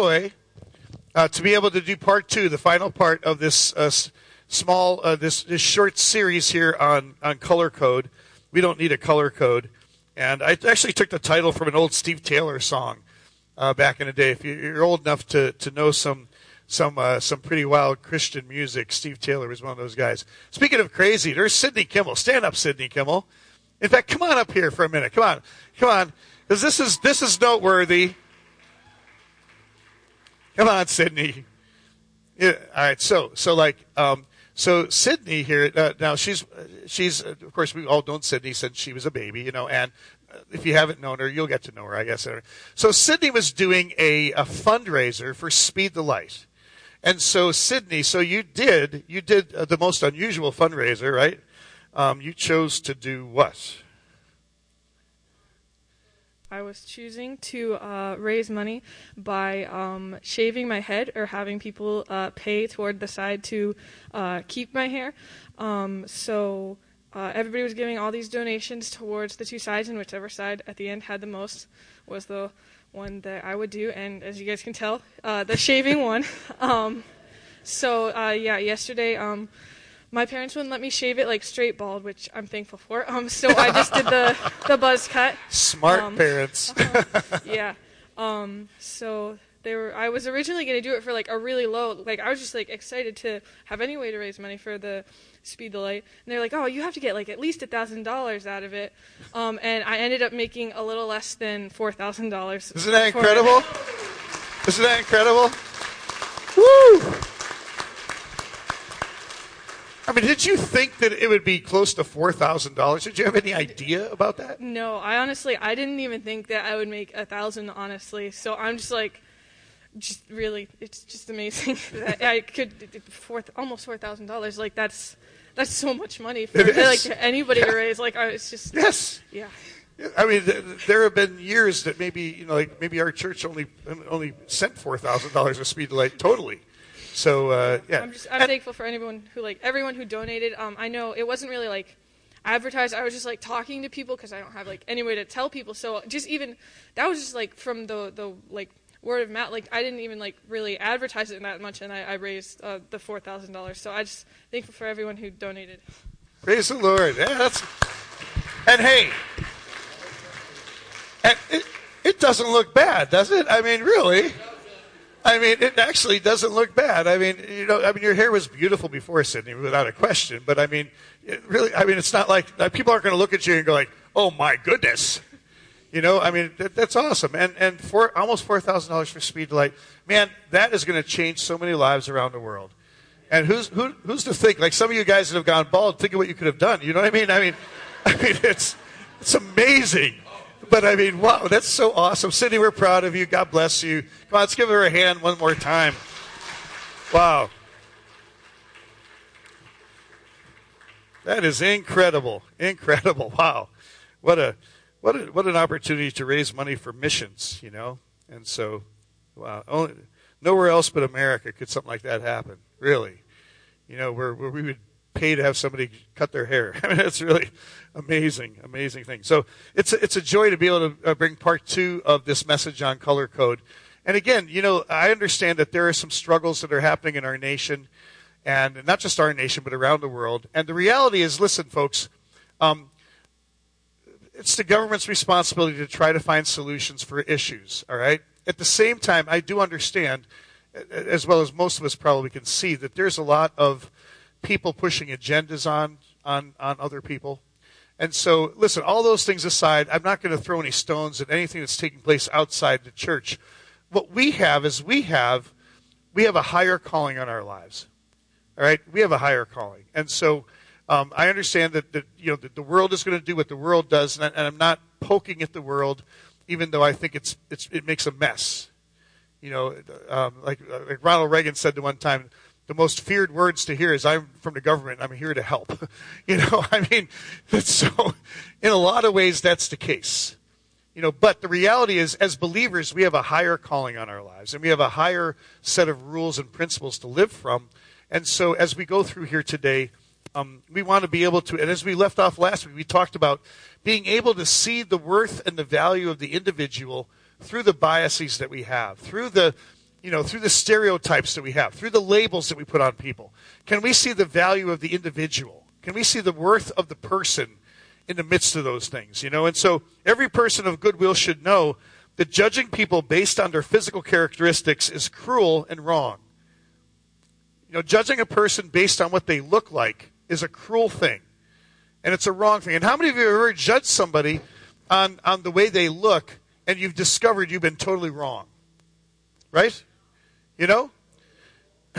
joy uh, to be able to do part two, the final part of this uh, small, uh, this, this short series here on, on color code. We don't need a color code. And I actually took the title from an old Steve Taylor song uh, back in the day. If you're old enough to, to know some some uh, some pretty wild Christian music, Steve Taylor was one of those guys. Speaking of crazy, there's Sidney Kimmel. Stand up, Sidney Kimmel. In fact, come on up here for a minute. Come on, come on, because this is this is noteworthy. Come on, Sydney. Yeah, all right. So, so like, um, so Sydney here uh, now she's she's uh, of course we all known Sydney since she was a baby, you know, and uh, if you haven't known her, you'll get to know her, I guess. So Sydney was doing a, a fundraiser for Speed the Light, and so Sydney, so you did you did uh, the most unusual fundraiser, right? Um, you chose to do what? I was choosing to uh, raise money by um, shaving my head or having people uh, pay toward the side to uh, keep my hair. Um, so uh, everybody was giving all these donations towards the two sides, and whichever side at the end had the most was the one that I would do. And as you guys can tell, uh, the shaving one. Um, so uh, yeah, yesterday. My parents wouldn't let me shave it like straight bald, which I'm thankful for. Um, so I just did the the buzz cut. Smart um, parents. uh, yeah. Um, so they were. I was originally going to do it for like a really low. Like I was just like excited to have any way to raise money for the speed the light. And they're like, oh, you have to get like at least a thousand dollars out of it. Um, and I ended up making a little less than four thousand dollars. Isn't that incredible? Isn't that incredible? Woo! I mean, did you think that it would be close to four thousand dollars? Did you have any idea about that? No, I honestly, I didn't even think that I would make a thousand. Honestly, so I'm just like, just really, it's just amazing that I could four, almost four thousand dollars. Like that's that's so much money for like anybody yeah. to raise. Like it's just yes, yeah. I mean, there have been years that maybe you know, like maybe our church only only sent four thousand dollars of speed light totally. So uh, yeah, I'm just I'm and, thankful for anyone who like everyone who donated. Um, I know it wasn't really like advertised. I was just like talking to people because I don't have like any way to tell people. So just even that was just like from the the like word of mouth. Like I didn't even like really advertise it that much, and I, I raised uh, the four thousand dollars. So I just thankful for everyone who donated. Praise the Lord. Yeah, that's and hey, and it it doesn't look bad, does it? I mean, really. I mean, it actually doesn't look bad. I mean, you know, I mean, your hair was beautiful before Sydney, without a question. But I mean, it really, I mean, it's not like uh, people aren't going to look at you and go like, "Oh my goodness," you know. I mean, that, that's awesome. And and for almost four thousand dollars for Speed Light, man, that is going to change so many lives around the world. And who's who, who's to think? Like some of you guys that have gone bald, think of what you could have done. You know what I mean? I mean, I mean, it's it's amazing. But I mean, wow, that's so awesome. Cindy, we're proud of you. God bless you. Come on, let's give her a hand one more time. Wow. That is incredible. Incredible. Wow. What a what a, what an opportunity to raise money for missions, you know? And so wow, only, nowhere else but America could something like that happen. Really. You know, where, where we would pay to have somebody cut their hair. I mean, it's really amazing, amazing thing. So it's a, it's a joy to be able to uh, bring part two of this message on color code. And again, you know, I understand that there are some struggles that are happening in our nation, and not just our nation, but around the world. And the reality is, listen, folks, um, it's the government's responsibility to try to find solutions for issues. All right. At the same time, I do understand, as well as most of us probably can see, that there's a lot of people pushing agendas on on on other people. And so, listen, all those things aside, I'm not going to throw any stones at anything that's taking place outside the church. What we have is we have we have a higher calling on our lives. All right, we have a higher calling, and so um, I understand that, that you know that the world is going to do what the world does, and, I, and I'm not poking at the world, even though I think it's, it's it makes a mess. You know, um, like, like Ronald Reagan said to one time, the most feared words to hear is I'm from the government. I'm here to help. you know, I mean, so in a lot of ways that's the case. You know, but the reality is, as believers, we have a higher calling on our lives, and we have a higher set of rules and principles to live from. And so, as we go through here today, um, we want to be able to, and as we left off last week, we talked about being able to see the worth and the value of the individual through the biases that we have, through the you know, through the stereotypes that we have, through the labels that we put on people? Can we see the value of the individual? Can we see the worth of the person in the midst of those things? You know, and so every person of goodwill should know that judging people based on their physical characteristics is cruel and wrong. You know, judging a person based on what they look like is a cruel thing. And it's a wrong thing. And how many of you have ever judged somebody on, on the way they look and you've discovered you've been totally wrong? Right? You know?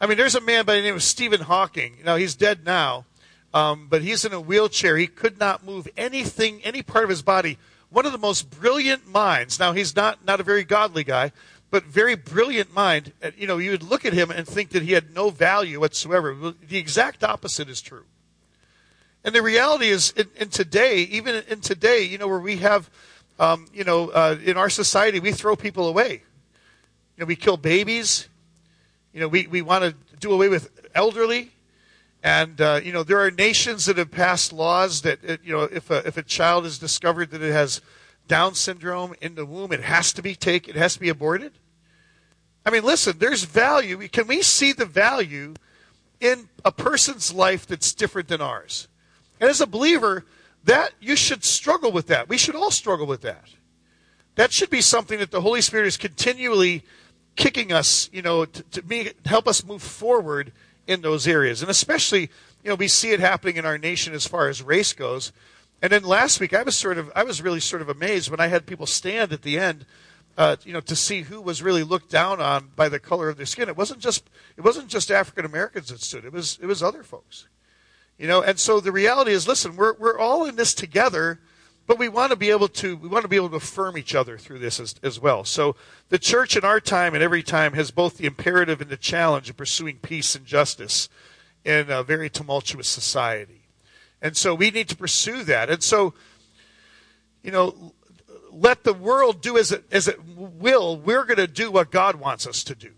I mean, there's a man by the name of Stephen Hawking. Know, he's dead now, um, but he's in a wheelchair. He could not move anything, any part of his body. One of the most brilliant minds. Now, he's not, not a very godly guy, but very brilliant mind. You know, you would look at him and think that he had no value whatsoever. The exact opposite is true. And the reality is, in, in today, even in today, you know, where we have, um, you know, uh, in our society, we throw people away. You know, we kill babies. You know, we, we want to do away with elderly. And, uh, you know, there are nations that have passed laws that, uh, you know, if a, if a child is discovered that it has down syndrome in the womb, it has to be taken, it has to be aborted. I mean, listen, there's value. Can we see the value in a person's life that's different than ours? And as a believer, that you should struggle with that. We should all struggle with that. That should be something that the Holy Spirit is continually kicking us, you know, to, to be, help us move forward in those areas. And especially, you know, we see it happening in our nation as far as race goes. And then last week, I was sort of, I was really sort of amazed when I had people stand at the end, uh, you know, to see who was really looked down on by the color of their skin. It wasn't just, it wasn't just African Americans that stood. It was, it was other folks, you know. And so the reality is, listen, we're we're all in this together, but we want to be able to, we want to be able to affirm each other through this as, as well. So the church in our time and every time has both the imperative and the challenge of pursuing peace and justice in a very tumultuous society. And so we need to pursue that. And so, you know, let the world do as it, as it will. We're going to do what God wants us to do.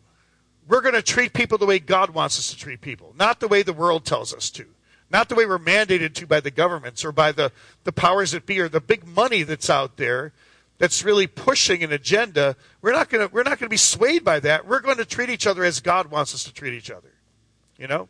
We're going to treat people the way God wants us to treat people, not the way the world tells us to. Not the way we're mandated to by the governments or by the, the powers that be or the big money that's out there that's really pushing an agenda. We're not going we're not going to be swayed by that. We're going to treat each other as God wants us to treat each other. You know?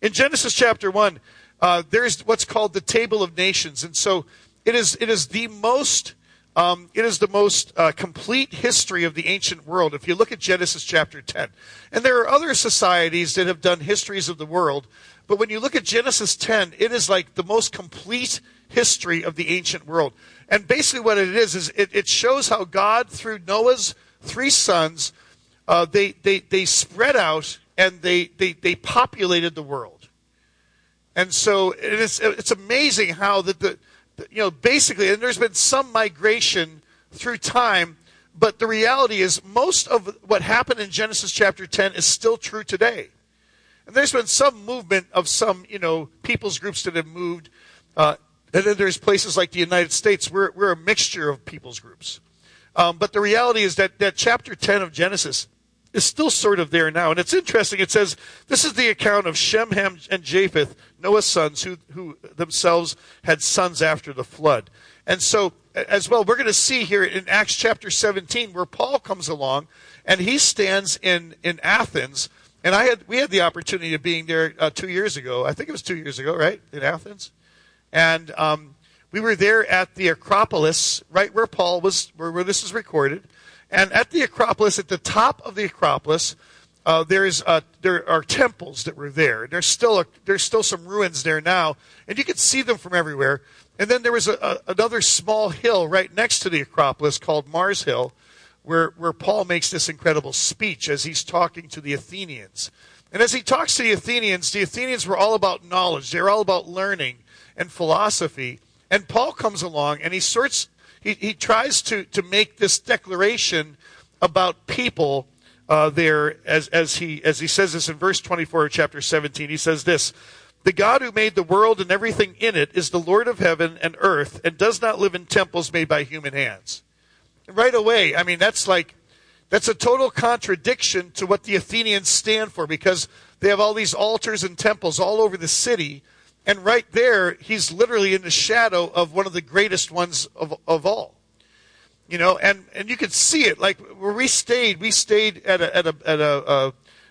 In Genesis chapter 1, uh, there's what's called the Table of Nations, and so it is it is the most um, it is the most uh, complete history of the ancient world. If you look at Genesis chapter 10, and there are other societies that have done histories of the world, but when you look at Genesis 10, it is like the most complete history of the ancient world. And basically, what it is is it, it shows how God, through Noah's three sons, uh, they, they they spread out and they, they they populated the world. And so it's, it's amazing how that the, the, you know, basically, and there's been some migration through time, but the reality is most of what happened in Genesis chapter 10 is still true today. And there's been some movement of some, you know, people's groups that have moved. Uh, and then there's places like the United States. We're, we're a mixture of people's groups. Um, but the reality is that, that chapter 10 of Genesis is still sort of there now. And it's interesting. It says this is the account of Shem, Ham, and Japheth, Noah's sons, who, who themselves had sons after the flood. And so, as well, we're going to see here in Acts chapter 17 where Paul comes along and he stands in, in Athens. And I had, we had the opportunity of being there uh, two years ago. I think it was two years ago, right? In Athens. And um, we were there at the Acropolis, right where Paul was, where, where this is recorded. And at the Acropolis, at the top of the Acropolis, uh, there's uh, there are temples that were there. There's still a, there's still some ruins there now, and you can see them from everywhere. And then there was a, a, another small hill right next to the Acropolis called Mars Hill, where where Paul makes this incredible speech as he's talking to the Athenians. And as he talks to the Athenians, the Athenians were all about knowledge. They're all about learning and philosophy. And Paul comes along and he sorts he, he tries to, to make this declaration about people uh, there as, as, he, as he says this in verse 24 of chapter 17. He says this The God who made the world and everything in it is the Lord of heaven and earth and does not live in temples made by human hands. Right away, I mean, that's like, that's a total contradiction to what the Athenians stand for because they have all these altars and temples all over the city and right there, he's literally in the shadow of one of the greatest ones of, of all. you know, and and you could see it. Like where we stayed, we stayed at a at a at a uh,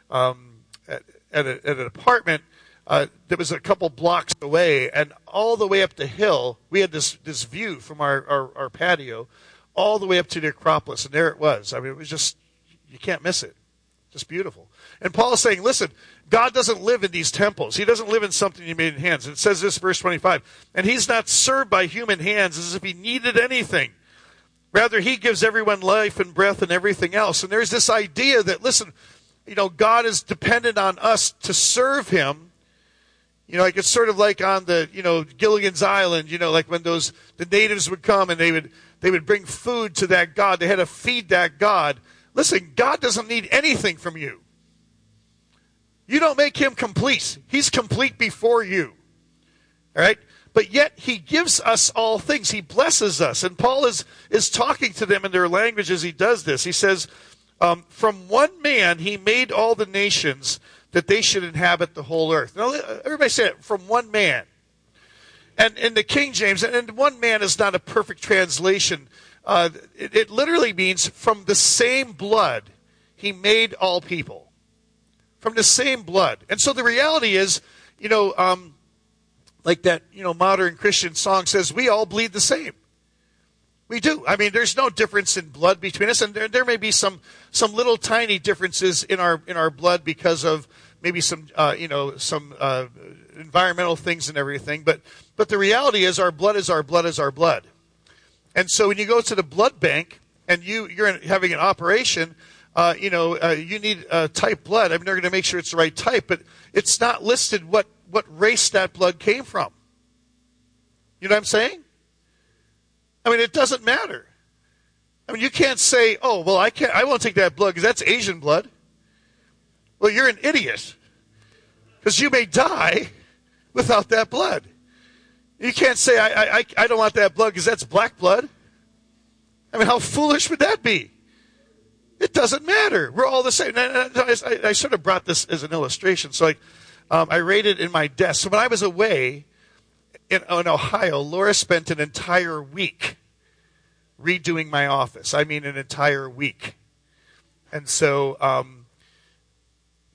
um, at, at, a, at an apartment uh, that was a couple blocks away, and all the way up the hill, we had this this view from our, our, our patio, all the way up to the Acropolis, and there it was. I mean, it was just you can't miss it, just beautiful. And Paul is saying, listen, God doesn't live in these temples. He doesn't live in something you made in hands. It says this, verse 25. And he's not served by human hands as if he needed anything. Rather, he gives everyone life and breath and everything else. And there's this idea that, listen, you know, God is dependent on us to serve him. You know, like it's sort of like on the, you know, Gilligan's Island, you know, like when those, the natives would come and they would, they would bring food to that God. They had to feed that God. Listen, God doesn't need anything from you. You don't make him complete. He's complete before you. All right? But yet he gives us all things. He blesses us. And Paul is, is talking to them in their language as he does this. He says, um, From one man he made all the nations that they should inhabit the whole earth. Now, everybody say it, from one man. And in the King James, and one man is not a perfect translation. Uh, it, it literally means from the same blood he made all people from the same blood. And so the reality is, you know, um, like that, you know, modern Christian song says, we all bleed the same. We do. I mean, there's no difference in blood between us, and there, there may be some some little tiny differences in our in our blood because of maybe some uh, you know some uh, environmental things and everything. But but the reality is, our blood is our blood is our blood. And so when you go to the blood bank and you you're having an operation, uh, you know, uh, you need uh, type blood. I mean, they're going to make sure it's the right type, but it's not listed what, what race that blood came from. You know what I'm saying? I mean, it doesn't matter. I mean, you can't say, "Oh, well, I can't. I won't take that blood because that's Asian blood." Well, you're an idiot because you may die without that blood. You can't say, "I, I, I don't want that blood because that's black blood." I mean, how foolish would that be? It doesn't matter. We're all the same. I, I, I sort of brought this as an illustration. So I, um, I rated in my desk. So when I was away in, in Ohio, Laura spent an entire week redoing my office. I mean, an entire week. And so,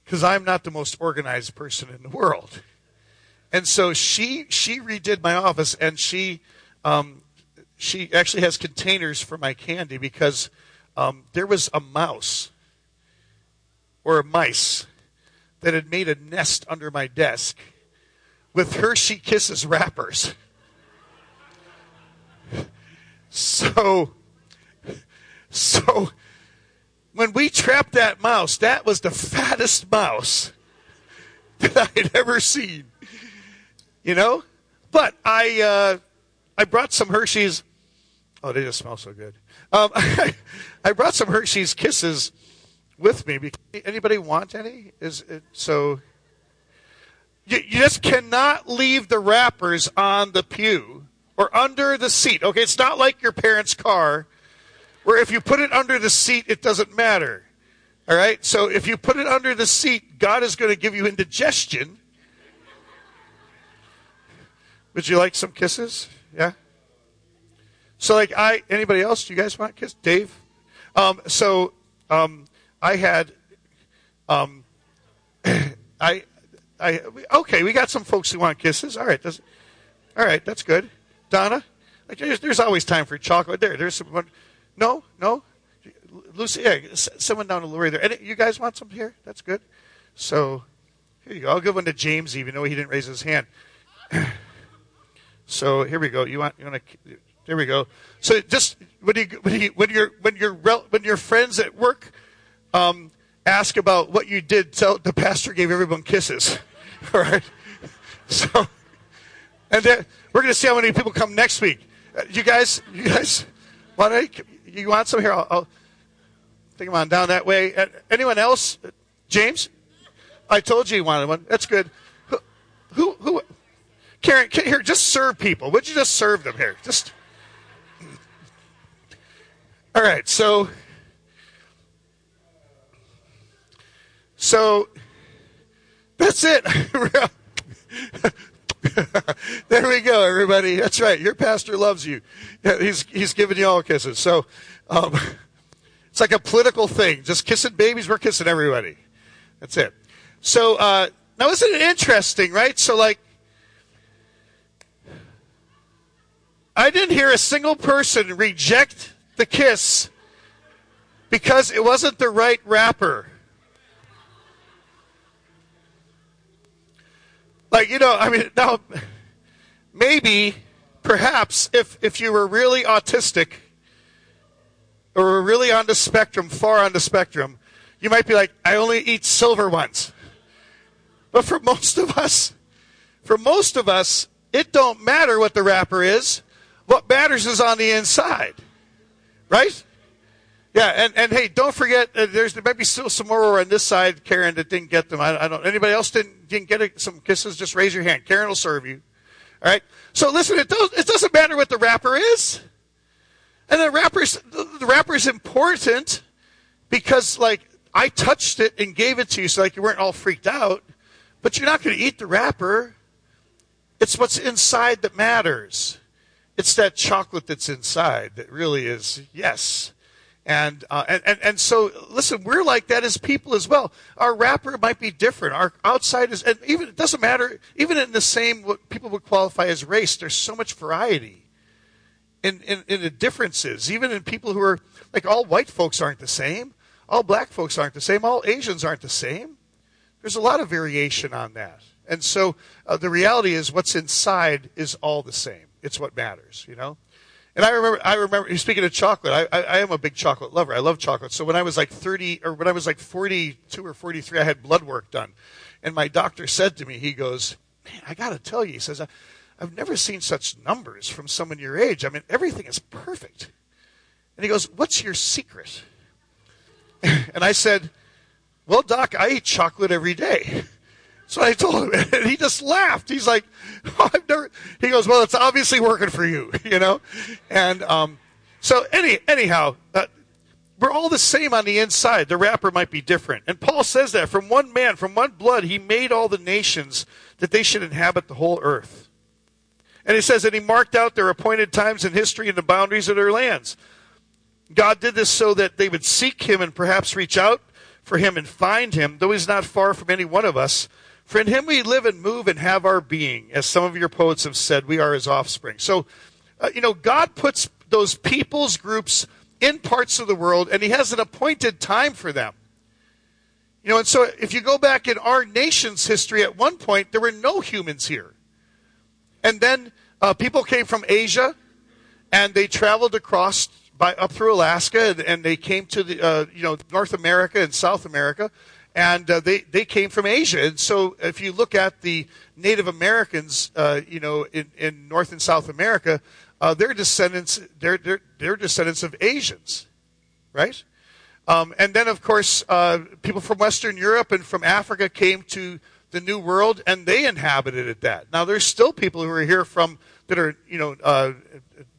because um, I'm not the most organized person in the world. And so she she redid my office, and she um, she actually has containers for my candy because um, there was a mouse or a mice that had made a nest under my desk with Hershey Kisses wrappers. So, so when we trapped that mouse, that was the fattest mouse that I had ever seen. You know, but I uh, I brought some Hershey's. Oh, they just smell so good. Um, I brought some Hershey's Kisses with me. Anybody want any? Is it, so you, you just cannot leave the wrappers on the pew or under the seat. Okay, it's not like your parents' car where if you put it under the seat, it doesn't matter. All right? So if you put it under the seat, God is going to give you indigestion. Would you like some kisses? Yeah? So like I anybody else? Do you guys want kiss? Dave? Um, so um, I had um, I I okay. We got some folks who want kisses. All right, that's, all right. That's good. Donna, like, there's, there's always time for chocolate. There, there's some. No, no. Lucy, yeah, someone down to Lori there. And you guys want some here? That's good. So here you go. I'll give one to James, even though he didn't raise his hand. so here we go. You want you want to there we go. So just when you when you when your when your when your friends at work um, ask about what you did, tell the pastor gave everyone kisses. All right. So, and then we're going to see how many people come next week. Uh, you guys, you guys want to? You want some here? I'll, I'll take them on down that way. Anyone else? James, I told you you wanted one. That's good. Who? Who? who Karen, here, just serve people. Would you just serve them here? Just. All right, so so that's it. There we go, everybody. That's right. Your pastor loves you. He's he's giving you all kisses. So, um, it's like a political thing. Just kissing babies. We're kissing everybody. That's it. So uh, now, isn't it interesting, right? So, like, I didn't hear a single person reject the kiss because it wasn't the right wrapper. Like, you know, I mean, now, maybe, perhaps, if, if you were really autistic or were really on the spectrum, far on the spectrum, you might be like, I only eat silver ones. But for most of us, for most of us, it don't matter what the wrapper is. What matters is on the inside. Right? Yeah, and, and hey, don't forget, uh, there's there might be still some more on this side, Karen, that didn't get them. I, I don't. Anybody else didn't didn't get some kisses? Just raise your hand. Karen will serve you. All right. So listen, it does, it doesn't matter what the wrapper is, and the wrapper's the, the wrapper is important because like I touched it and gave it to you, so like you weren't all freaked out. But you're not going to eat the wrapper. It's what's inside that matters. It's that chocolate that's inside that really is yes and, uh, and, and, and so, listen, we're like that as people as well. Our wrapper might be different. Our outside is, and even, it doesn't matter, even in the same, what people would qualify as race, there's so much variety in, in, in the differences. Even in people who are, like, all white folks aren't the same. All black folks aren't the same. All Asians aren't the same. There's a lot of variation on that. And so, uh, the reality is what's inside is all the same. It's what matters, you know? And I remember, I remember, speaking of chocolate, I, I, I, am a big chocolate lover. I love chocolate. So when I was like 30, or when I was like 42 or 43, I had blood work done. And my doctor said to me, he goes, man, I got to tell you, he says, I've never seen such numbers from someone your age. I mean, everything is perfect. And he goes, what's your secret? and I said, well, doc, I eat chocolate every day. So I told him, and he just laughed. He's like, oh, I've never. He goes, well, it's obviously working for you, you know. And um, so any anyhow, uh, we're all the same on the inside. The wrapper might be different, and Paul says that from one man, from one blood, he made all the nations that they should inhabit the whole earth. And he says that he marked out their appointed times in history and the boundaries of their lands. God did this so that they would seek him and perhaps reach out for him and find him, though he's not far from any one of us. For in him we live and move and have our being. As some of your poets have said, we are his offspring. So, uh, you know, God puts those peoples groups in parts of the world, and he has an appointed time for them. You know, and so if you go back in our nation's history, at one point, there were no humans here. And then uh, people came from Asia, and they traveled across by up through Alaska, and, and they came to the uh, you know North America and South America, and uh, they they came from Asia. And so, if you look at the Native Americans, uh, you know, in, in North and South America, uh, they're descendants they're, they're they're descendants of Asians, right? Um, and then, of course, uh, people from Western Europe and from Africa came to the New World, and they inhabited it. That now, there's still people who are here from that are you know uh,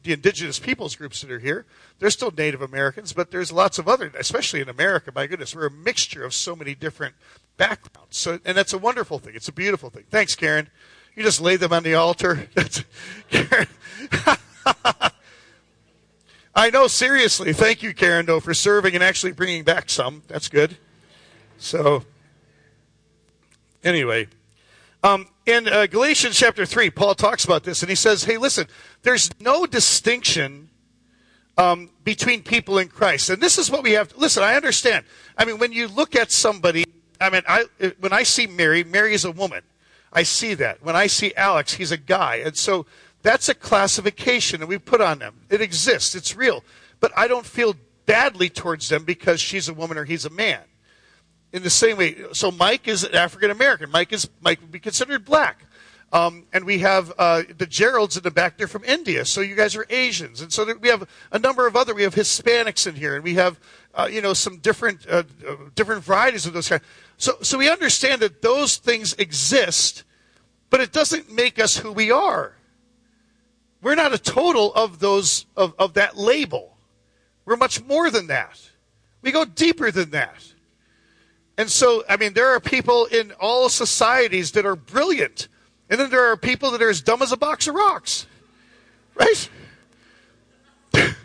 the indigenous peoples groups that are here. There's still Native Americans, but there's lots of other, especially in America. My goodness, we're a mixture of so many different backgrounds. So, and that's a wonderful thing. It's a beautiful thing. Thanks, Karen. You just lay them on the altar. Karen. I know, seriously. Thank you, Karen, though, for serving and actually bringing back some. That's good. So, anyway. Um, in uh, Galatians chapter 3, Paul talks about this, and he says, hey, listen, there's no distinction um, between people in Christ. And this is what we have to, listen, I understand. I mean, when you look at somebody, I mean, I, when I see Mary, Mary is a woman. I see that. When I see Alex, he's a guy. And so that's a classification that we put on them. It exists, it's real. But I don't feel badly towards them because she's a woman or he's a man in the same way. So Mike is African American. Mike is Mike would be considered black. Um, and we have uh, the Geralds in the back. They're from India, so you guys are Asians, and so there, we have a number of other. We have Hispanics in here, and we have uh, you know some different uh, different varieties of those kinds. So so we understand that those things exist, but it doesn't make us who we are. We're not a total of those of, of that label. We're much more than that. We go deeper than that. And so, I mean, there are people in all societies that are brilliant And then there are people that are as dumb as a box of rocks. Right?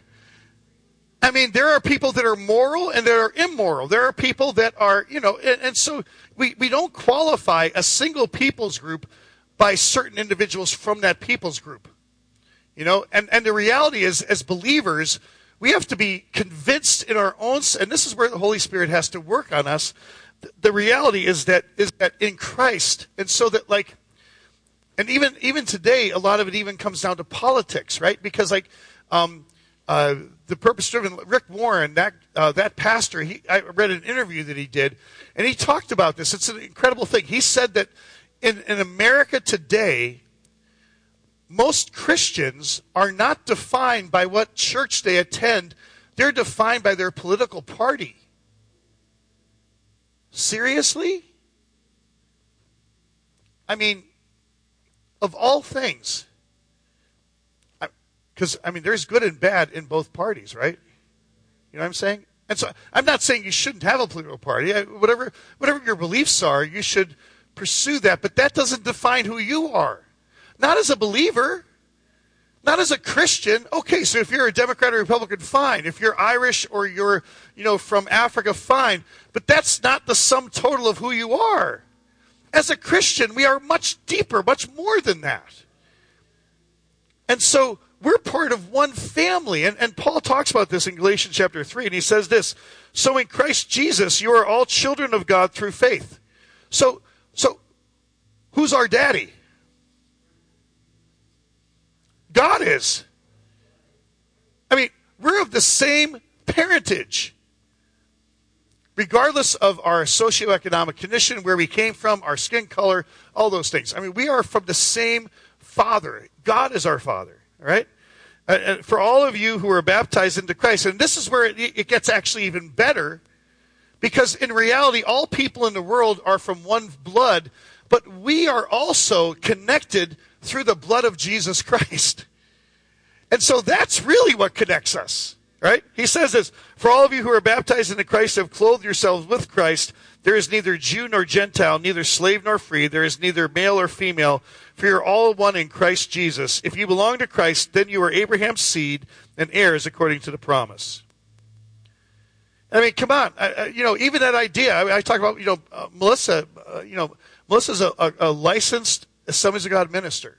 I mean, there are people that are moral and there are immoral. There are people that are, you know, and, and, so we, we don't qualify a single people's group by certain individuals from that people's group. You know, and, and the reality is, as believers, we have to be convinced in our own, and this is where the Holy Spirit has to work on us. The reality is that is that in Christ, and so that like, and even even today, a lot of it even comes down to politics, right? Because like, um, uh, the purpose driven Rick Warren, that uh, that pastor, he I read an interview that he did, and he talked about this. It's an incredible thing. He said that in in America today, most Christians are not defined by what church they attend, they're defined by their political party. Seriously? I mean, of all things, because, I mean, there's good and bad in both parties, right? You know what I'm saying? And so I'm not saying you shouldn't have a political party. Whatever, whatever your beliefs are, you should pursue that, but that doesn't define who you are. Not as a believer, not as a Christian. Okay, so if you're a Democrat or Republican, fine. If you're Irish or you're, you know, from Africa, fine. But that's not the sum total of who you are. As a Christian, we are much deeper, much more than that. And so we're part of one family. And, and Paul talks about this in Galatians chapter 3, and he says this So in Christ Jesus, you are all children of God through faith. So, so who's our daddy? God is. I mean, we're of the same parentage. Regardless of our socioeconomic condition, where we came from, our skin color, all those things. I mean, we are from the same Father. God is our Father, all right? And for all of you who are baptized into Christ, and this is where it, it gets actually even better, because in reality, all people in the world are from one blood, but we are also connected through the blood of Jesus Christ. And so that's really what connects us, right? He says this For all of you who are baptized into Christ have clothed yourselves with Christ. There is neither Jew nor Gentile, neither slave nor free. There is neither male or female, for you're all one in Christ Jesus. If you belong to Christ, then you are Abraham's seed and heirs according to the promise. I mean, come on. I, you know, even that idea, I, I talk about, you know, uh, Melissa, uh, you know, Melissa's a, a, a licensed Assemblies of God minister.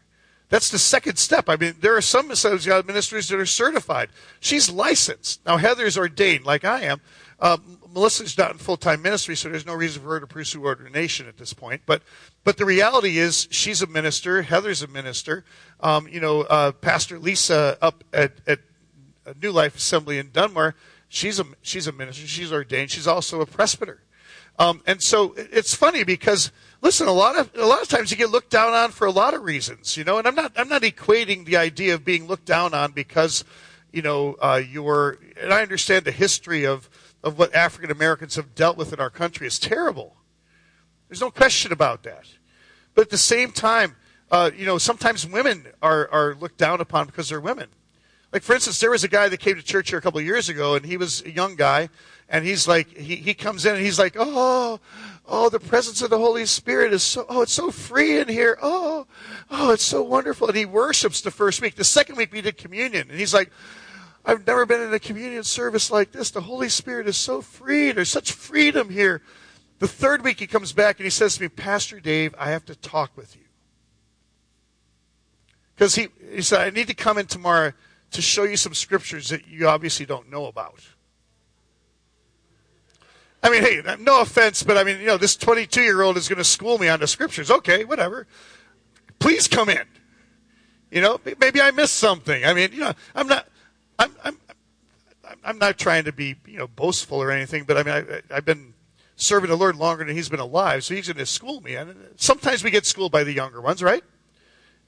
That's the second step. I mean, there are some God ministers that are certified. She's licensed. Now, Heather's ordained, like I am. Um, Melissa's not in full time ministry, so there's no reason for her to pursue ordination at this point. But, but the reality is, she's a minister. Heather's a minister. Um, you know, uh, Pastor Lisa up at, at New Life Assembly in Dunmore, she's a she's a minister. She's ordained. She's also a presbyter. Um, and so it's funny because listen, a lot of a lot of times you get looked down on for a lot of reasons, you know. And I'm not I'm not equating the idea of being looked down on because you know uh, you're. And I understand the history of of what African Americans have dealt with in our country is terrible. There's no question about that. But at the same time, uh, you know, sometimes women are are looked down upon because they're women. Like for instance, there was a guy that came to church here a couple of years ago, and he was a young guy, and he's like, he, he comes in and he's like, oh, oh, the presence of the Holy Spirit is so, oh, it's so free in here. Oh, oh, it's so wonderful. And he worships the first week. The second week we did communion, and he's like, I've never been in a communion service like this. The Holy Spirit is so free. There's such freedom here. The third week he comes back and he says to me, Pastor Dave, I have to talk with you. Because he, he said, I need to come in tomorrow to show you some scriptures that you obviously don't know about. I mean, hey, no offense, but I mean, you know, this 22 year old is going to school me on the scriptures. Okay, whatever. Please come in. You know, maybe I missed something. I mean, you know, I'm not, I'm, I'm, I'm not trying to be, you know, boastful or anything, but I mean, I, have been serving the Lord longer than He's been alive, so He's going to school me. And sometimes we get schooled by the younger ones, right?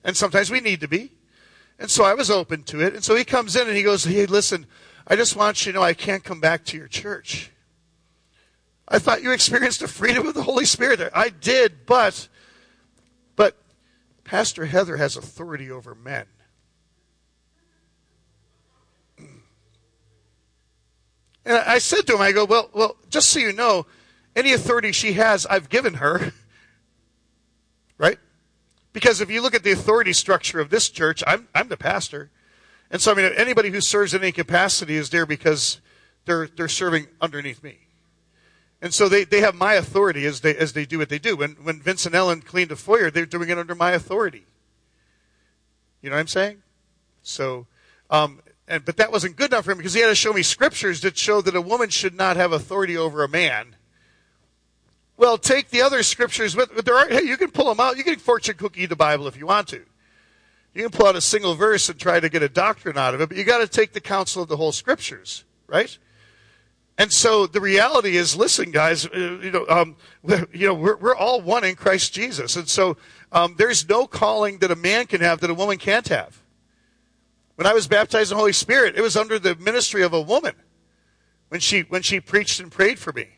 And sometimes we need to be. And so I was open to it. And so he comes in and he goes, Hey, listen, I just want you to know I can't come back to your church. I thought you experienced the freedom of the Holy Spirit there. I did, but but Pastor Heather has authority over men. And I said to him, I go, well, well, just so you know, any authority she has, I've given her. right? Because if you look at the authority structure of this church, I'm, I'm the pastor. And so, I mean, anybody who serves in any capacity is there because they're, they're serving underneath me. And so they, they have my authority as they, as they do what they do. When, when Vince and Ellen cleaned the foyer, they're doing it under my authority. You know what I'm saying? So, um, and, but that wasn't good enough for him because he had to show me scriptures that show that a woman should not have authority over a man. Well, take the other scriptures. With, there are, hey, you can pull them out. You can fortune cookie the Bible if you want to. You can pull out a single verse and try to get a doctrine out of it, but you got to take the counsel of the whole scriptures, right? And so the reality is, listen, guys, uh, you know, um, you know, we're, we're all one in Christ Jesus, and so um, there's no calling that a man can have that a woman can't have. When I was baptized in the Holy Spirit, it was under the ministry of a woman when she when she preached and prayed for me.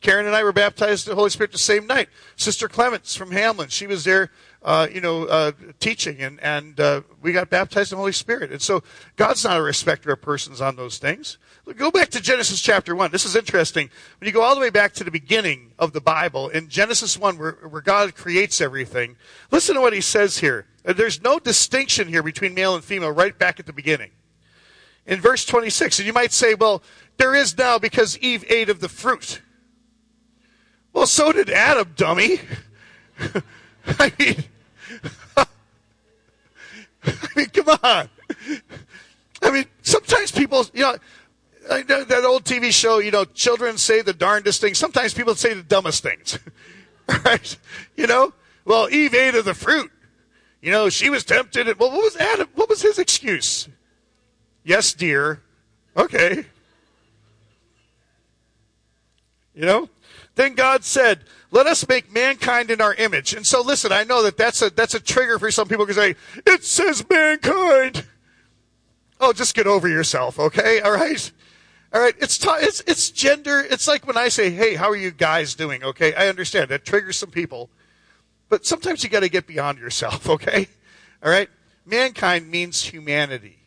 Karen and I were baptized in the Holy Spirit the same night. Sister Clements from Hamlin, she was there, uh, you know, uh, teaching, and and uh, we got baptized in the Holy Spirit. And so God's not a respecter of persons on those things. Go back to Genesis chapter 1. This is interesting. When you go all the way back to the beginning of the Bible, in Genesis 1, where, where God creates everything, listen to what he says here. Uh, there's no distinction here between male and female right back at the beginning. In verse 26, and you might say, well, there is now because Eve ate of the fruit. Well, so did Adam, dummy. I mean, I mean, come on. I mean, sometimes people, you know, I know that old TV show, you know, children say the darndest things. Sometimes people say the dumbest things. right? You know? Well, Eve ate of the fruit. You know, she was tempted. And, well, what was Adam? What was his excuse? Yes, dear. Okay. You know? Then God said, let us make mankind in our image. And so listen, I know that that's a, that's a trigger for some people because say, it says mankind. Oh, just get over yourself, okay? All right? All right, it's, it's it's gender. It's like when I say, "Hey, how are you guys doing?" Okay, I understand that triggers some people, but sometimes you got to get beyond yourself. Okay, all right. Mankind means humanity.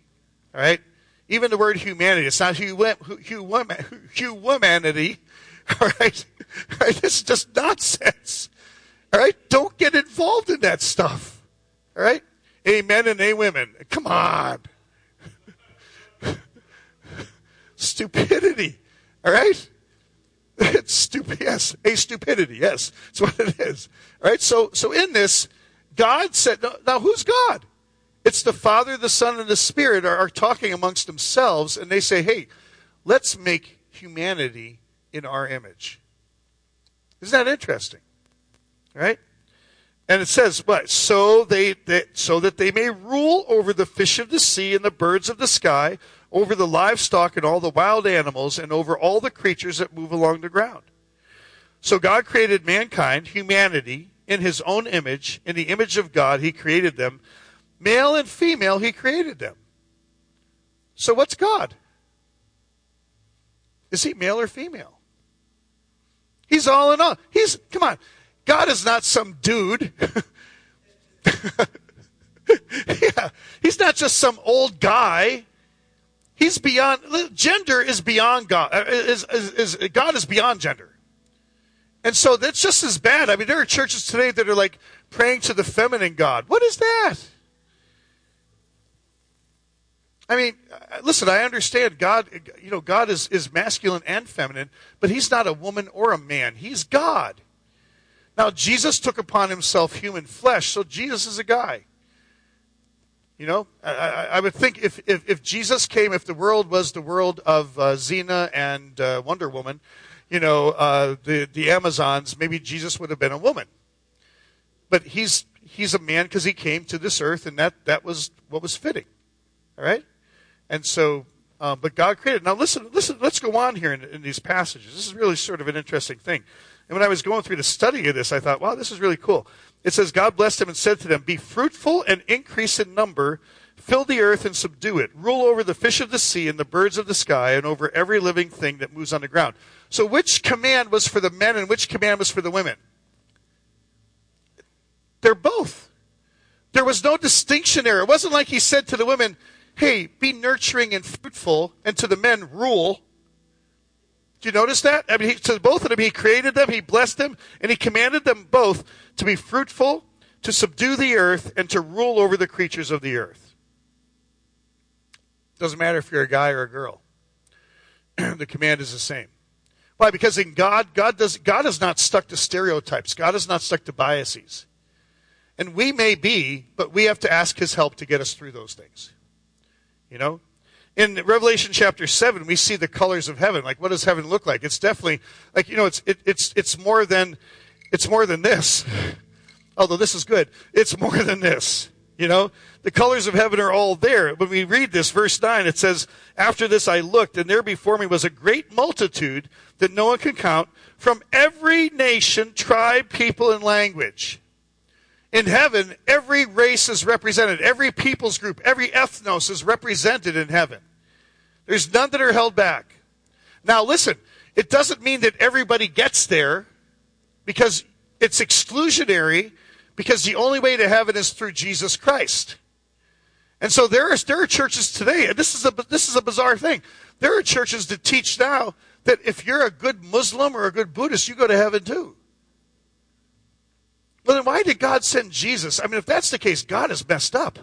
All right, even the word humanity. It's not humanity. All right, all right. This is just nonsense. All right, don't get involved in that stuff. All right, amen and a women. Come on stupidity. All right? It's stupid. Yes, a stupidity. Yes, that's what it is. All right. So, so in this, God said, now, now who's God? It's the Father, the Son, and the Spirit are, are talking amongst themselves, and they say, "Hey, let's make humanity in our image." Isn't that interesting? Right? And it says, but So they, so that they may rule over the fish of the sea and the birds of the sky." over the livestock and all the wild animals, and over all the creatures that move along the ground. So God created mankind, humanity, in his own image. In the image of God, he created them. Male and female, he created them. So what's God? Is he male or female? He's all in all. He's, come on. God is not some dude. yeah. He's not just some old guy. He's beyond gender is beyond God. Uh, is, is, is, God is beyond gender. And so that's just as bad. I mean, there are churches today that are like praying to the feminine God. What is that? I mean, uh, listen, I understand God, you know, God is, is masculine and feminine, but he's not a woman or a man. He's God. Now, Jesus took upon himself human flesh, so Jesus is a guy. You know, I, I, would think if, if, if, Jesus came, if the world was the world of uh, Xena and uh, Wonder Woman, you know, uh, the, the Amazons, maybe Jesus would have been a woman. But he's, he's a man because he came to this earth, and that, that was what was fitting. All right? And so, uh, but God created. Now, listen, listen, let's go on here in, in these passages. This is really sort of an interesting thing. And when I was going through the study of this, I thought, wow, this is really cool. It says, God blessed them and said to them, Be fruitful and increase in number, fill the earth and subdue it, rule over the fish of the sea and the birds of the sky, and over every living thing that moves on the ground. So, which command was for the men and which command was for the women? They're both. There was no distinction there. It wasn't like he said to the women, Hey, be nurturing and fruitful, and to the men, rule. Do you notice that? I mean, he, to both of them, he created them, he blessed them, and he commanded them both to be fruitful, to subdue the earth and to rule over the creatures of the earth. Doesn't matter if you're a guy or a girl. the command is the same. Why? Because in God, God does God is not stuck to stereotypes. God is not stuck to biases. And we may be, but we have to ask his help to get us through those things. You know? In Revelation chapter 7, we see the colors of heaven. Like what does heaven look like? It's definitely like you know, it's it, it's it's more than it's more than this. Although this is good. It's more than this. You know, the colors of heaven are all there. When we read this, verse 9, it says, After this I looked, and there before me was a great multitude that no one can count from every nation, tribe, people, and language. In heaven, every race is represented, every people's group, every ethnos is represented in heaven. There's none that are held back. Now, listen, it doesn't mean that everybody gets there because it's exclusionary because the only way to heaven is through Jesus Christ. And so there are, there are churches today, and this is, a, this is a bizarre thing. There are churches that teach now that if you're a good Muslim or a good Buddhist, you go to heaven too. Well, then why did God send Jesus? I mean, if that's the case, God is messed up.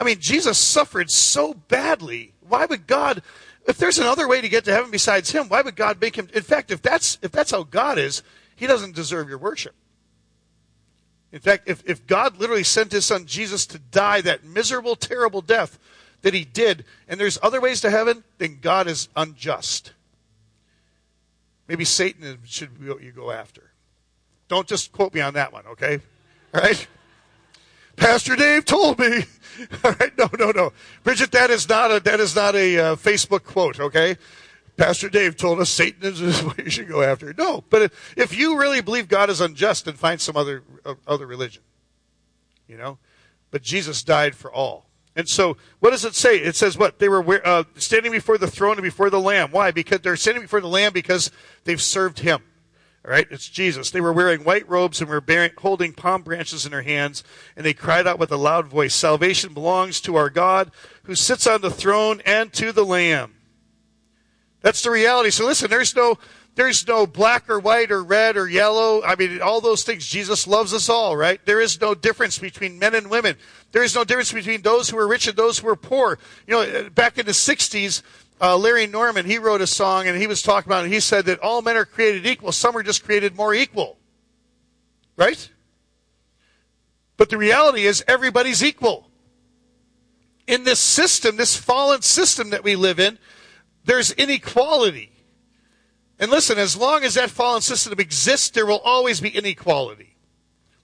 I mean, Jesus suffered so badly. Why would God, if there's another way to get to heaven besides Him, why would God make Him? In fact, if that's if that's how God is, He doesn't deserve your worship. In fact, if, if God literally sent his son Jesus to die that miserable, terrible death that he did, and there's other ways to heaven, then God is unjust. Maybe Satan should be what you go after. Don't just quote me on that one, okay? All right? Pastor Dave told me. All right, no, no, no, Bridget, that is not a that is not a uh, Facebook quote, okay? Pastor Dave told us Satan is what you should go after. No, but if you really believe God is unjust, then find some other uh, other religion. You know, but Jesus died for all. And so, what does it say? It says what they were uh, standing before the throne and before the Lamb. Why? Because they're standing before the Lamb because they've served Him. All right, it's Jesus. They were wearing white robes and were bearing, holding palm branches in their hands, and they cried out with a loud voice, "Salvation belongs to our God, who sits on the throne, and to the Lamb." That's the reality. So listen, there's no there's no black or white or red or yellow. I mean, all those things. Jesus loves us all, right? There is no difference between men and women. There is no difference between those who are rich and those who are poor. You know, back in the 60s, uh, Larry Norman, he wrote a song and he was talking about it. He said that all men are created equal. Some are just created more equal. Right? But the reality is everybody's equal. In this system, this fallen system that we live in, there's inequality. And listen, as long as that fallen system exists, there will always be inequality.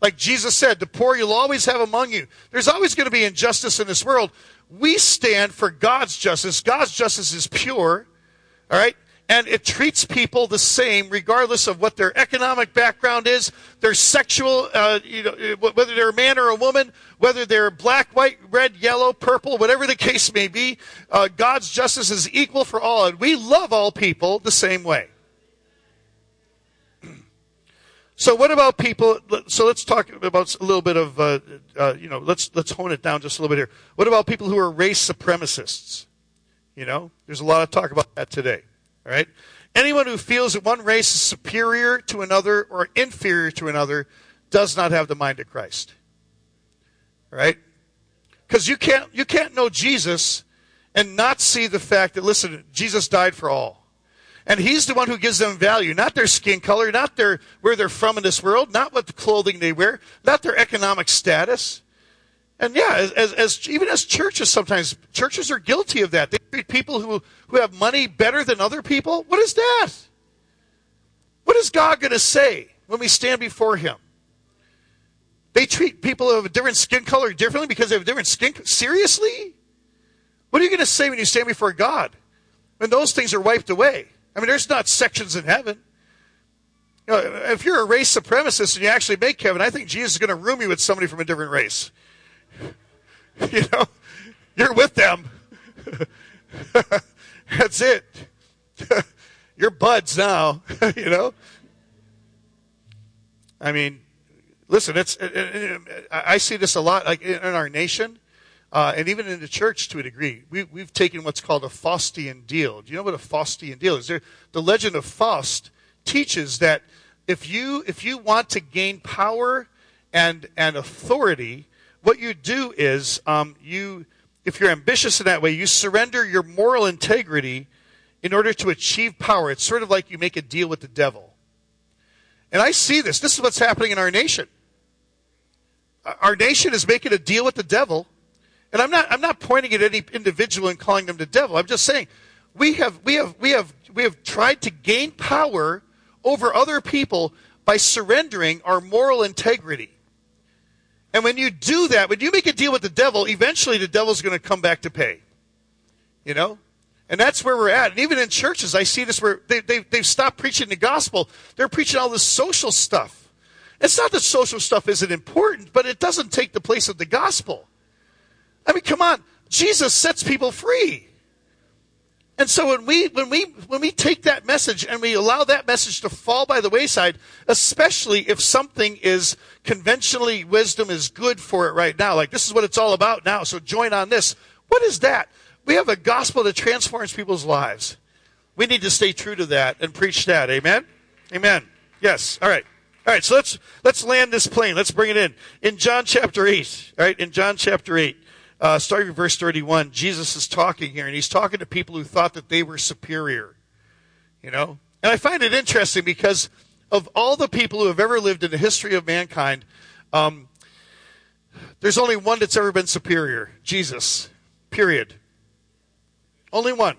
Like Jesus said, the poor you'll always have among you. There's always going to be injustice in this world. We stand for God's justice. God's justice is pure, all right? and it treats people the same regardless of what their economic background is, their sexual, uh, you know, uh, whether they're a man or a woman, whether they're black, white, red, yellow, purple, whatever the case may be. Uh, God's justice is equal for all, and we love all people the same way. So what about people? So let's talk about a little bit of, uh, uh, you know, let's let's hone it down just a little bit here. What about people who are race supremacists? You know, there's a lot of talk about that today. All right? Anyone who feels that one race is superior to another or inferior to another does not have the mind of Christ. All right? Because you can't you can't know Jesus and not see the fact that listen, Jesus died for all. And he's the one who gives them value, not their skin color, not their where they're from in this world, not what the clothing they wear, not their economic status. And yeah, as, as, as, even as churches, sometimes churches are guilty of that. They treat people who, who have money better than other people. What is that? What is God going to say when we stand before Him? They treat people of a different skin color differently because they have different skin. Seriously? What are you going to say when you stand before God when those things are wiped away? I mean, there's not sections in heaven. You know, if you're a race supremacist and you actually make heaven, I think Jesus is going to room you with somebody from a different race. you know, you're with them. That's it. you're buds now, you know. I mean, listen, it's I see this a lot, like in our nation, uh, and even in the church to a degree. We, we've taken what's called a Faustian deal. Do you know what a Faustian deal is? There, the legend of Faust teaches that if you if you want to gain power and, and authority, what you do is um, you, if you're ambitious in that way, you surrender your moral integrity in order to achieve power. It's sort of like you make a deal with the devil. And I see this. This is what's happening in our nation. Our nation is making a deal with the devil. And I'm not, I'm not pointing at any individual and calling them the devil. I'm just saying we have, we have, we have, we have tried to gain power over other people by surrendering our moral integrity. And when you do that, when you make a deal with the devil, eventually the devil's going to come back to pay. You know? And that's where we're at. And even in churches, I see this where they, they, they've stopped preaching the gospel. They're preaching all this social stuff. It's not that social stuff isn't important, but it doesn't take the place of the gospel. I mean, come on. Jesus sets people free. And so when we when we when we take that message and we allow that message to fall by the wayside, especially if something is conventionally wisdom is good for it right now, like this is what it's all about now, so join on this. What is that? We have a gospel that transforms people's lives. We need to stay true to that and preach that. Amen. Amen. Yes. All right. All right. So let's let's land this plane. Let's bring it in in John chapter eight. All right. In John chapter eight uh, starting with verse 31, Jesus is talking here, and he's talking to people who thought that they were superior. You know? And I find it interesting because of all the people who have ever lived in the history of mankind, um, there's only one that's ever been superior Jesus. Period. Only one.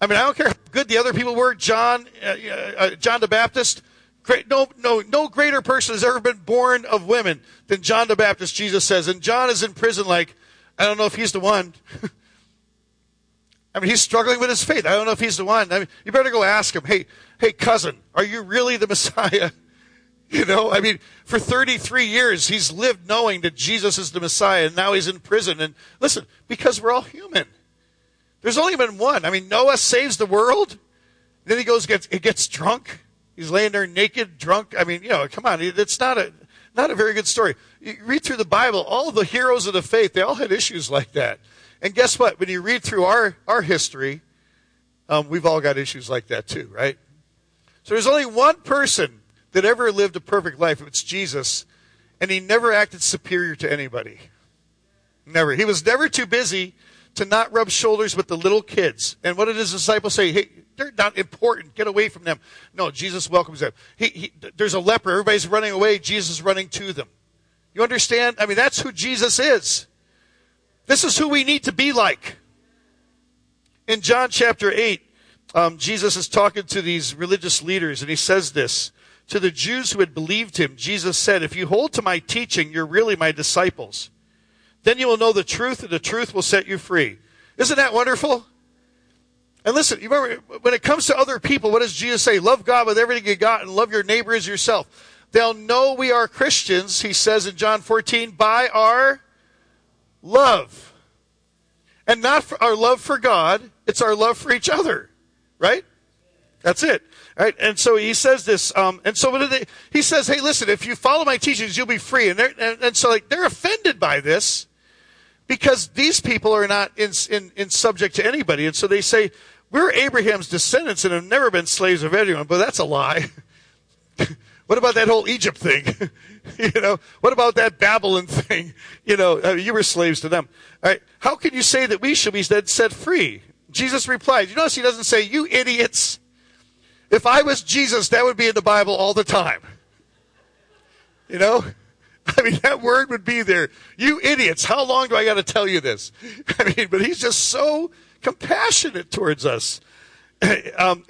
I mean, I don't care how good the other people were. John, uh, uh, John the Baptist, no, no, no greater person has ever been born of women than John the Baptist, Jesus says. And John is in prison like, I don't know if he's the one. I mean, he's struggling with his faith. I don't know if he's the one. I mean, you better go ask him, hey, hey, cousin, are you really the Messiah? You know, I mean, for 33 years, he's lived knowing that Jesus is the Messiah, and now he's in prison. And listen, because we're all human. There's only been one. I mean, Noah saves the world, then he goes, gets, he gets drunk, He's laying there naked, drunk. I mean, you know, come on. It's not a, not a very good story. You read through the Bible, all the heroes of the faith, they all had issues like that. And guess what? When you read through our, our history, um, we've all got issues like that too, right? So there's only one person that ever lived a perfect life. It's Jesus. And he never acted superior to anybody. Never. He was never too busy to not rub shoulders with the little kids. And what did his disciples say? Hey, they're not important. Get away from them. No, Jesus welcomes them. He, he, there's a leper. Everybody's running away. Jesus is running to them. You understand? I mean, that's who Jesus is. This is who we need to be like. In John chapter 8, um, Jesus is talking to these religious leaders, and he says this. To the Jews who had believed him, Jesus said, If you hold to my teaching, you're really my disciples. Then you will know the truth, and the truth will set you free. Isn't that wonderful? And listen, you remember when it comes to other people, what does Jesus say? Love God with everything you got and love your neighbor as yourself. They'll know we are Christians, he says in John 14, by our love. And not our love for God, it's our love for each other. Right? That's it. Right? And so he says this, um, and so they, he says, hey, listen, if you follow my teachings, you'll be free. And, and, and so like, they're offended by this because these people are not in, in, in subject to anybody. And so they say, we're Abraham's descendants and have never been slaves of anyone, but that's a lie. what about that whole Egypt thing? you know, what about that Babylon thing? You know, uh, you were slaves to them. All right. How can you say that we should be set free? Jesus replied, you notice he doesn't say, you idiots. If I was Jesus, that would be in the Bible all the time. You know? I mean, that word would be there. You idiots, how long do I got to tell you this? I mean, but he's just so compassionate towards us. Um,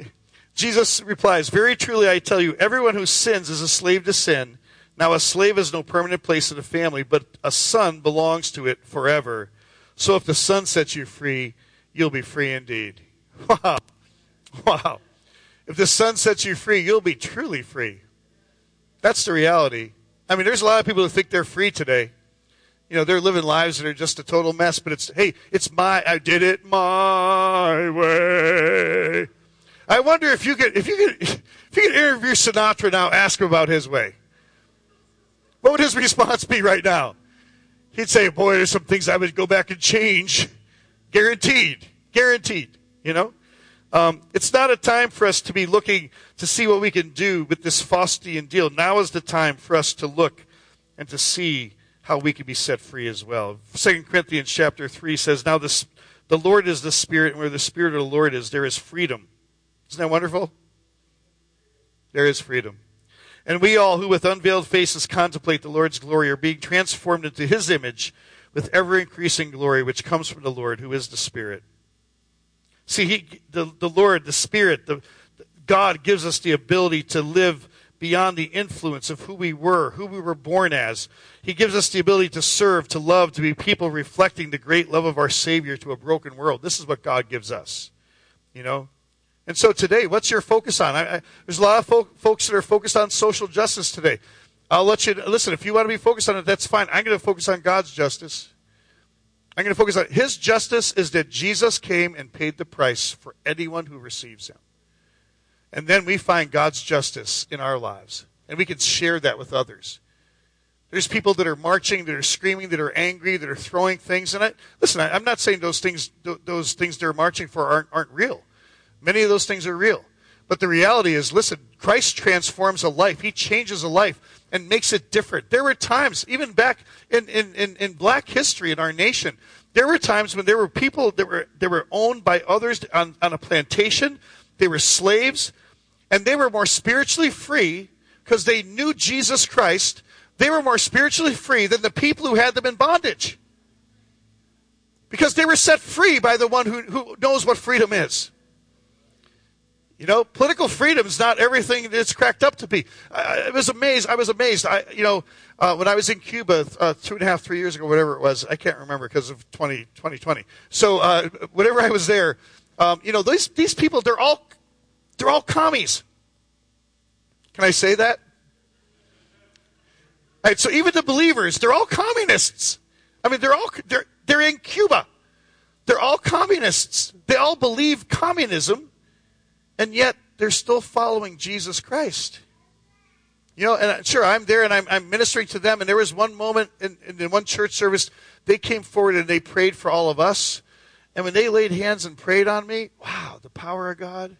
Jesus replies, Very truly I tell you, everyone who sins is a slave to sin. Now, a slave has no permanent place in the family, but a son belongs to it forever. So if the son sets you free, you'll be free indeed. Wow. Wow. If the son sets you free, you'll be truly free. That's the reality. I mean, there's a lot of people who think they're free today. You know, they're living lives that are just a total mess, but it's, hey, it's my, I did it my way. I wonder if you could, if you could, if you could interview Sinatra now, ask him about his way. What would his response be right now? He'd say, boy, there's some things I would go back and change. Guaranteed. Guaranteed. You know? Um, it's not a time for us to be looking to see what we can do with this Faustian deal. Now is the time for us to look and to see how we can be set free as well. 2 Corinthians chapter 3 says, Now the Lord is the Spirit, and where the Spirit of the Lord is, there is freedom. Isn't that wonderful? There is freedom. And we all who with unveiled faces contemplate the Lord's glory are being transformed into his image with ever increasing glory, which comes from the Lord, who is the Spirit. See, he, the, the Lord, the Spirit, the, God gives us the ability to live beyond the influence of who we were, who we were born as. He gives us the ability to serve, to love, to be people reflecting the great love of our Savior to a broken world. This is what God gives us. You know? And so today, what's your focus on? I, I, there's a lot of folk, folks that are focused on social justice today. I'll let you listen. If you want to be focused on it, that's fine. I'm going to focus on God's justice. I'm going to focus on His justice is that Jesus came and paid the price for anyone who receives Him. And then we find God's justice in our lives. And we can share that with others. There's people that are marching, that are screaming, that are angry, that are throwing things. And I, listen, I, am not saying those things, those things they're marching for aren't, aren't real. Many of those things are real. But the reality is, listen, Christ transforms a life. He changes a life and makes it different. There were times, even back in, in, in, in black history in our nation, there were times when there were people that were, that were owned by others on, on a plantation they were slaves, and they were more spiritually free because they knew Jesus Christ. They were more spiritually free than the people who had them in bondage. Because they were set free by the one who, who knows what freedom is. You know, political freedom is not everything it's cracked up to be. I, I was amazed. I was amazed. I, you know, uh, when I was in Cuba uh, two and a half, three years ago, whatever it was, I can't remember because of 20, 2020. So, uh, whenever I was there, um, you know, these, these people, they're all, they're all commies. Can I say that? All right, so even the believers, they're all communists. I mean, they're all, they're, they're in Cuba. They're all communists. They all believe communism, and yet they're still following Jesus Christ. You know, and uh, sure, I'm there and I'm, I'm ministering to them. And there was one moment in, in one church service, they came forward and they prayed for all of us. And when they laid hands and prayed on me, wow, the power of God.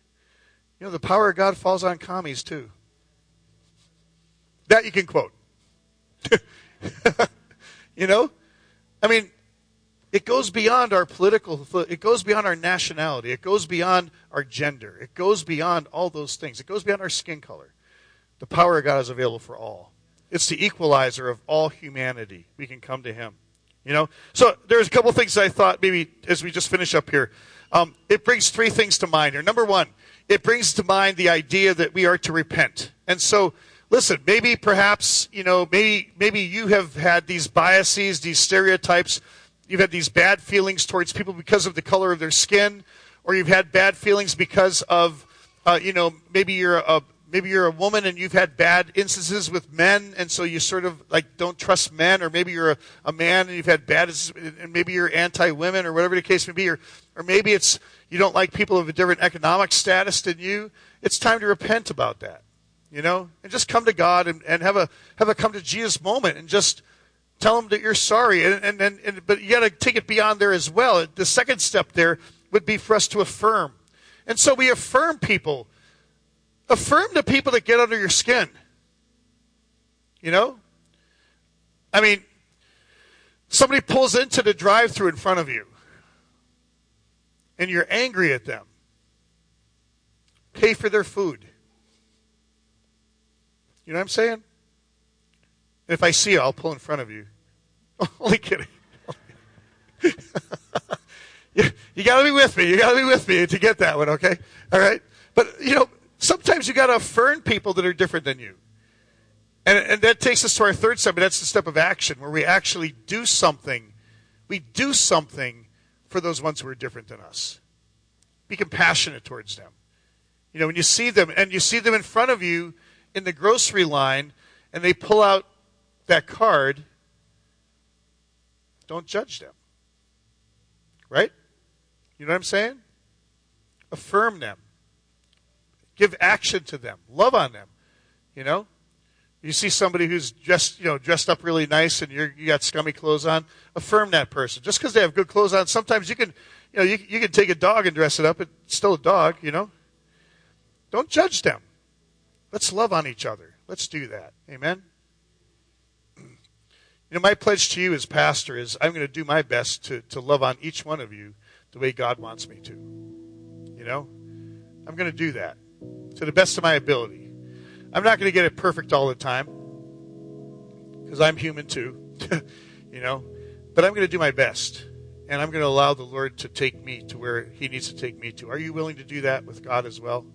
You know, the power of God falls on commies too. That you can quote. you know? I mean, it goes beyond our political, it goes beyond our nationality, it goes beyond our gender, it goes beyond all those things, it goes beyond our skin color. The power of God is available for all. It's the equalizer of all humanity. We can come to Him. You know, so there's a couple things I thought maybe as we just finish up here. Um, it brings three things to mind here. Number one, it brings to mind the idea that we are to repent. And so, listen, maybe perhaps you know, maybe maybe you have had these biases, these stereotypes. You've had these bad feelings towards people because of the color of their skin, or you've had bad feelings because of, uh, you know, maybe you're a maybe you're a woman and you've had bad instances with men and so you sort of like don't trust men or maybe you're a, a man and you've had bad and maybe you're anti-women or whatever the case may be or, or maybe it's you don't like people of a different economic status than you it's time to repent about that you know? And just come to god and, and have a have a come to jesus moment and just tell them that you're sorry and, and, and, but you got to take it beyond there as well the second step there would be for us to affirm and so we affirm people affirm the people that get under your skin. You know? I mean, somebody pulls into the drive through in front of you and you're angry at them. Pay for their food. You know what I'm saying? If I see you, I'll pull in front of you. Only kidding. you, you got to be with me. You got to be with me to get that one, okay? All right? But, you know, sometimes you got to affirm people that are different than you. And, and that takes us to our third step, and that's the step of action, where we actually do something. We do something for those ones who are different than us. Be compassionate towards them. You know, when you see them, and you see them in front of you in the grocery line, and they pull out that card, don't judge them. Right? You know what I'm saying? Affirm them. Give action to them. Love on them. You know? You see somebody who's just, you know, dressed up really nice and you you got scummy clothes on, affirm that person. Just because they have good clothes on, sometimes you can, you know, you, you can take a dog and dress it up. It's still a dog, you know? Don't judge them. Let's love on each other. Let's do that. Amen? You know, my pledge to you as pastor is I'm going to do my best to, to love on each one of you the way God wants me to. You know? I'm going to do that to the best of my ability. I'm not going to get it perfect all the time because I'm human too, you know, but I'm going to do my best and I'm going to allow the Lord to take me to where He needs to take me to. Are you willing to do that with God as well?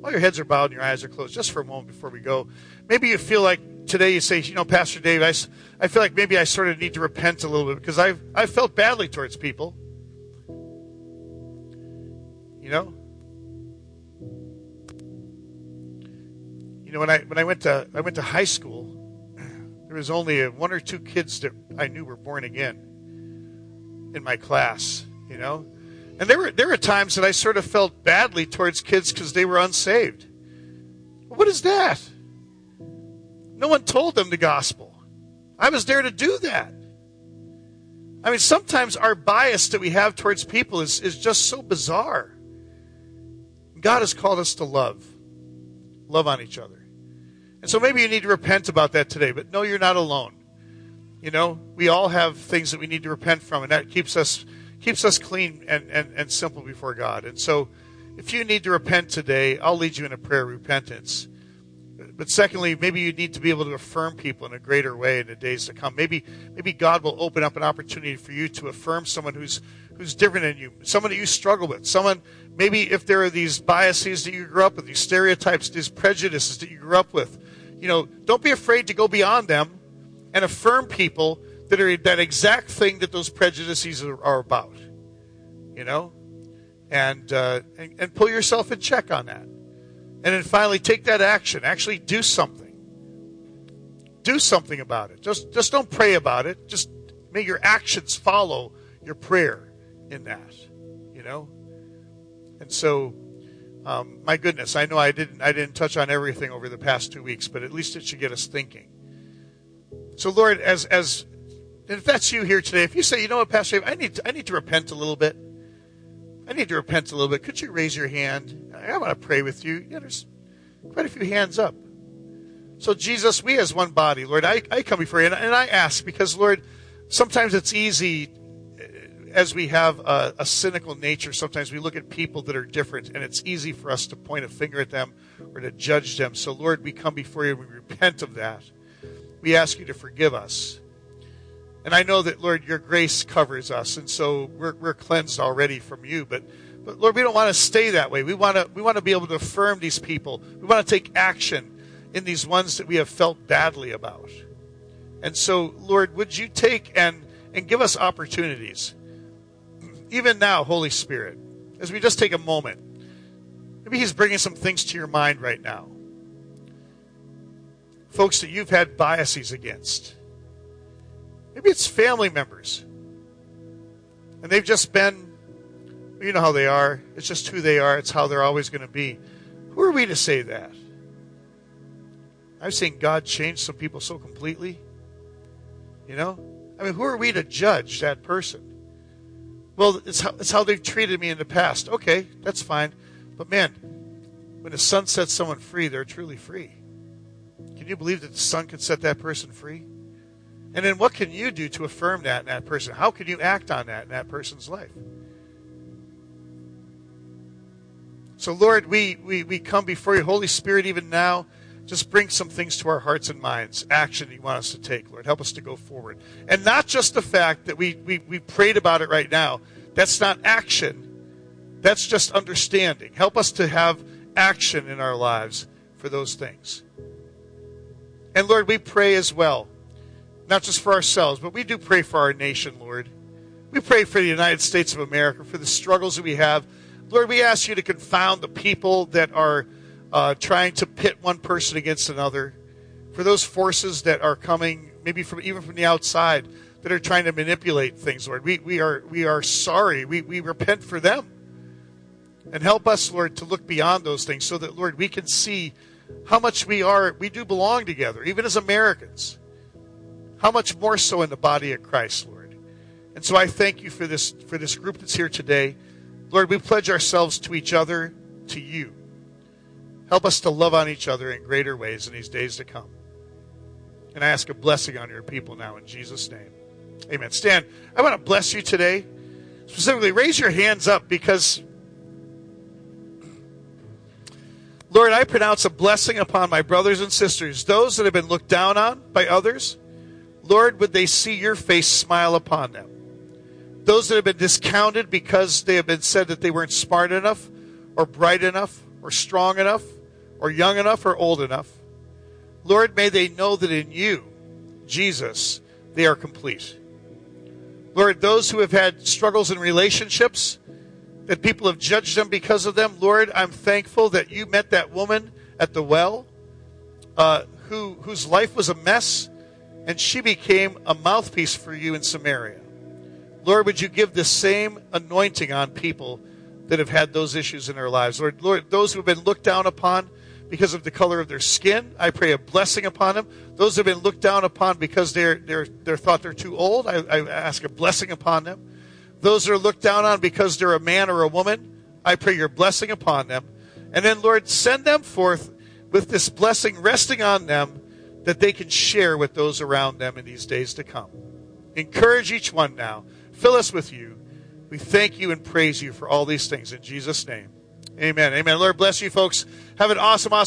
While your heads are bowed and your eyes are closed, just for a moment before we go, maybe you feel like today you say, you know, Pastor Dave, I, I feel like maybe I sort of need to repent a little bit because I've, I've felt badly towards people. You know? You know, when I when I went to I went to high school, there was only a, one or two kids that I knew were born again in my class. You know, and there were there were times that I sort of felt badly towards kids because they were unsaved. What is that? No one told them the gospel. I was there to do that. I mean, sometimes our bias that we have towards people is, is just so bizarre. God has called us to love, love on each other. And so maybe you need to repent about that today, but no, you're not alone. You know, we all have things that we need to repent from, and that keeps us keeps us clean and, and, and simple before God. And so if you need to repent today, I'll lead you in a prayer of repentance. But secondly, maybe you need to be able to affirm people in a greater way in the days to come. Maybe maybe God will open up an opportunity for you to affirm someone who's who's different than you, someone that you struggle with, someone maybe if there are these biases that you grew up with, these stereotypes, these prejudices that you grew up with, you know, don't be afraid to go beyond them and affirm people that are that exact thing that those prejudices are, are about. You know, and, uh, and and pull yourself in check on that, and then finally take that action. Actually, do something. Do something about it. Just just don't pray about it. Just make your actions follow your prayer in that. You know, and so. Um, my goodness, I know I didn't I didn't touch on everything over the past two weeks, but at least it should get us thinking. So, Lord, as as if that's you here today, if you say, you know what, Pastor, Dave, I need to, I need to repent a little bit. I need to repent a little bit. Could you raise your hand? I want to pray with you. Yeah, there's quite a few hands up. So, Jesus, we as one body, Lord, I, I come before you and, and I ask because, Lord, sometimes it's easy eh, as we have a, a, cynical nature, sometimes we look at people that are different, and it's easy for us to point a finger at them or to judge them. So, Lord, we come before you and we repent of that. We ask you to forgive us. And I know that, Lord, your grace covers us, and so we're, we're cleansed already from you. But, but Lord, we don't want to stay that way. We want to we want to be able to affirm these people. We want to take action in these ones that we have felt badly about. And so, Lord, would you take and and give us opportunities even now, Holy Spirit, as we just take a moment, maybe He's bringing some things to your mind right now. Folks that you've had biases against. Maybe it's family members. And they've just been, you know how they are. It's just who they are, it's how they're always going to be. Who are we to say that? I've seen God change some people so completely. You know? I mean, who are we to judge that person? Well, it's how, it's how they've treated me in the past. Okay, that's fine. But man, when the son sets someone free, they're truly free. Can you believe that the son can set that person free? And then what can you do to affirm that in that person? How can you act on that in that person's life? So, Lord, we, we, we come before you, Holy Spirit, even now. Just bring some things to our hearts and minds, action you want us to take, Lord. Help us to go forward. And not just the fact that we, we, we prayed about it right now. That's not action, that's just understanding. Help us to have action in our lives for those things. And Lord, we pray as well, not just for ourselves, but we do pray for our nation, Lord. We pray for the United States of America, for the struggles that we have. Lord, we ask you to confound the people that are uh, trying to pit one person against another, for those forces that are coming, maybe from even from the outside, that are trying to manipulate things, Lord. We, we are we are sorry. We, we repent for them. And help us, Lord, to look beyond those things so that, Lord, we can see how much we are, we do belong together, even as Americans. How much more so in the body of Christ, Lord. And so I thank you for this for this group that's here today. Lord, we pledge ourselves to each other, to you. Help us to love on each other in greater ways in these days to come. And I ask a blessing on your people now in Jesus' name. Amen. Stan, I want to bless you today. Specifically, raise your hands up because, Lord, I pronounce a blessing upon my brothers and sisters, those that have been looked down on by others. Lord, would they see your face smile upon them? Those that have been discounted because they have been said that they weren't smart enough, or bright enough, or strong enough, or young enough, or old enough. Lord, may they know that in you, Jesus, they are complete. Lord, those who have had struggles in relationships, that people have judged them because of them, Lord, I'm thankful that you met that woman at the well uh, who, whose life was a mess, and she became a mouthpiece for you in Samaria. Lord, would you give the same anointing on people that have had those issues in their lives? Lord, Lord, those who have been looked down upon because of the color of their skin, I pray a blessing upon them. Those who have been looked down upon because they're they're they're thought they're too old, I, I ask a blessing upon them. Those that are looked down on because they're a man or a woman, I pray your blessing upon them. And then, Lord, send them forth with this blessing resting on them that they can share with those around them in these days to come. Encourage each one now. Fill us with you. We thank you and praise you for all these things in Jesus' name. Amen. Amen. Lord bless you, folks. Have an awesome, awesome.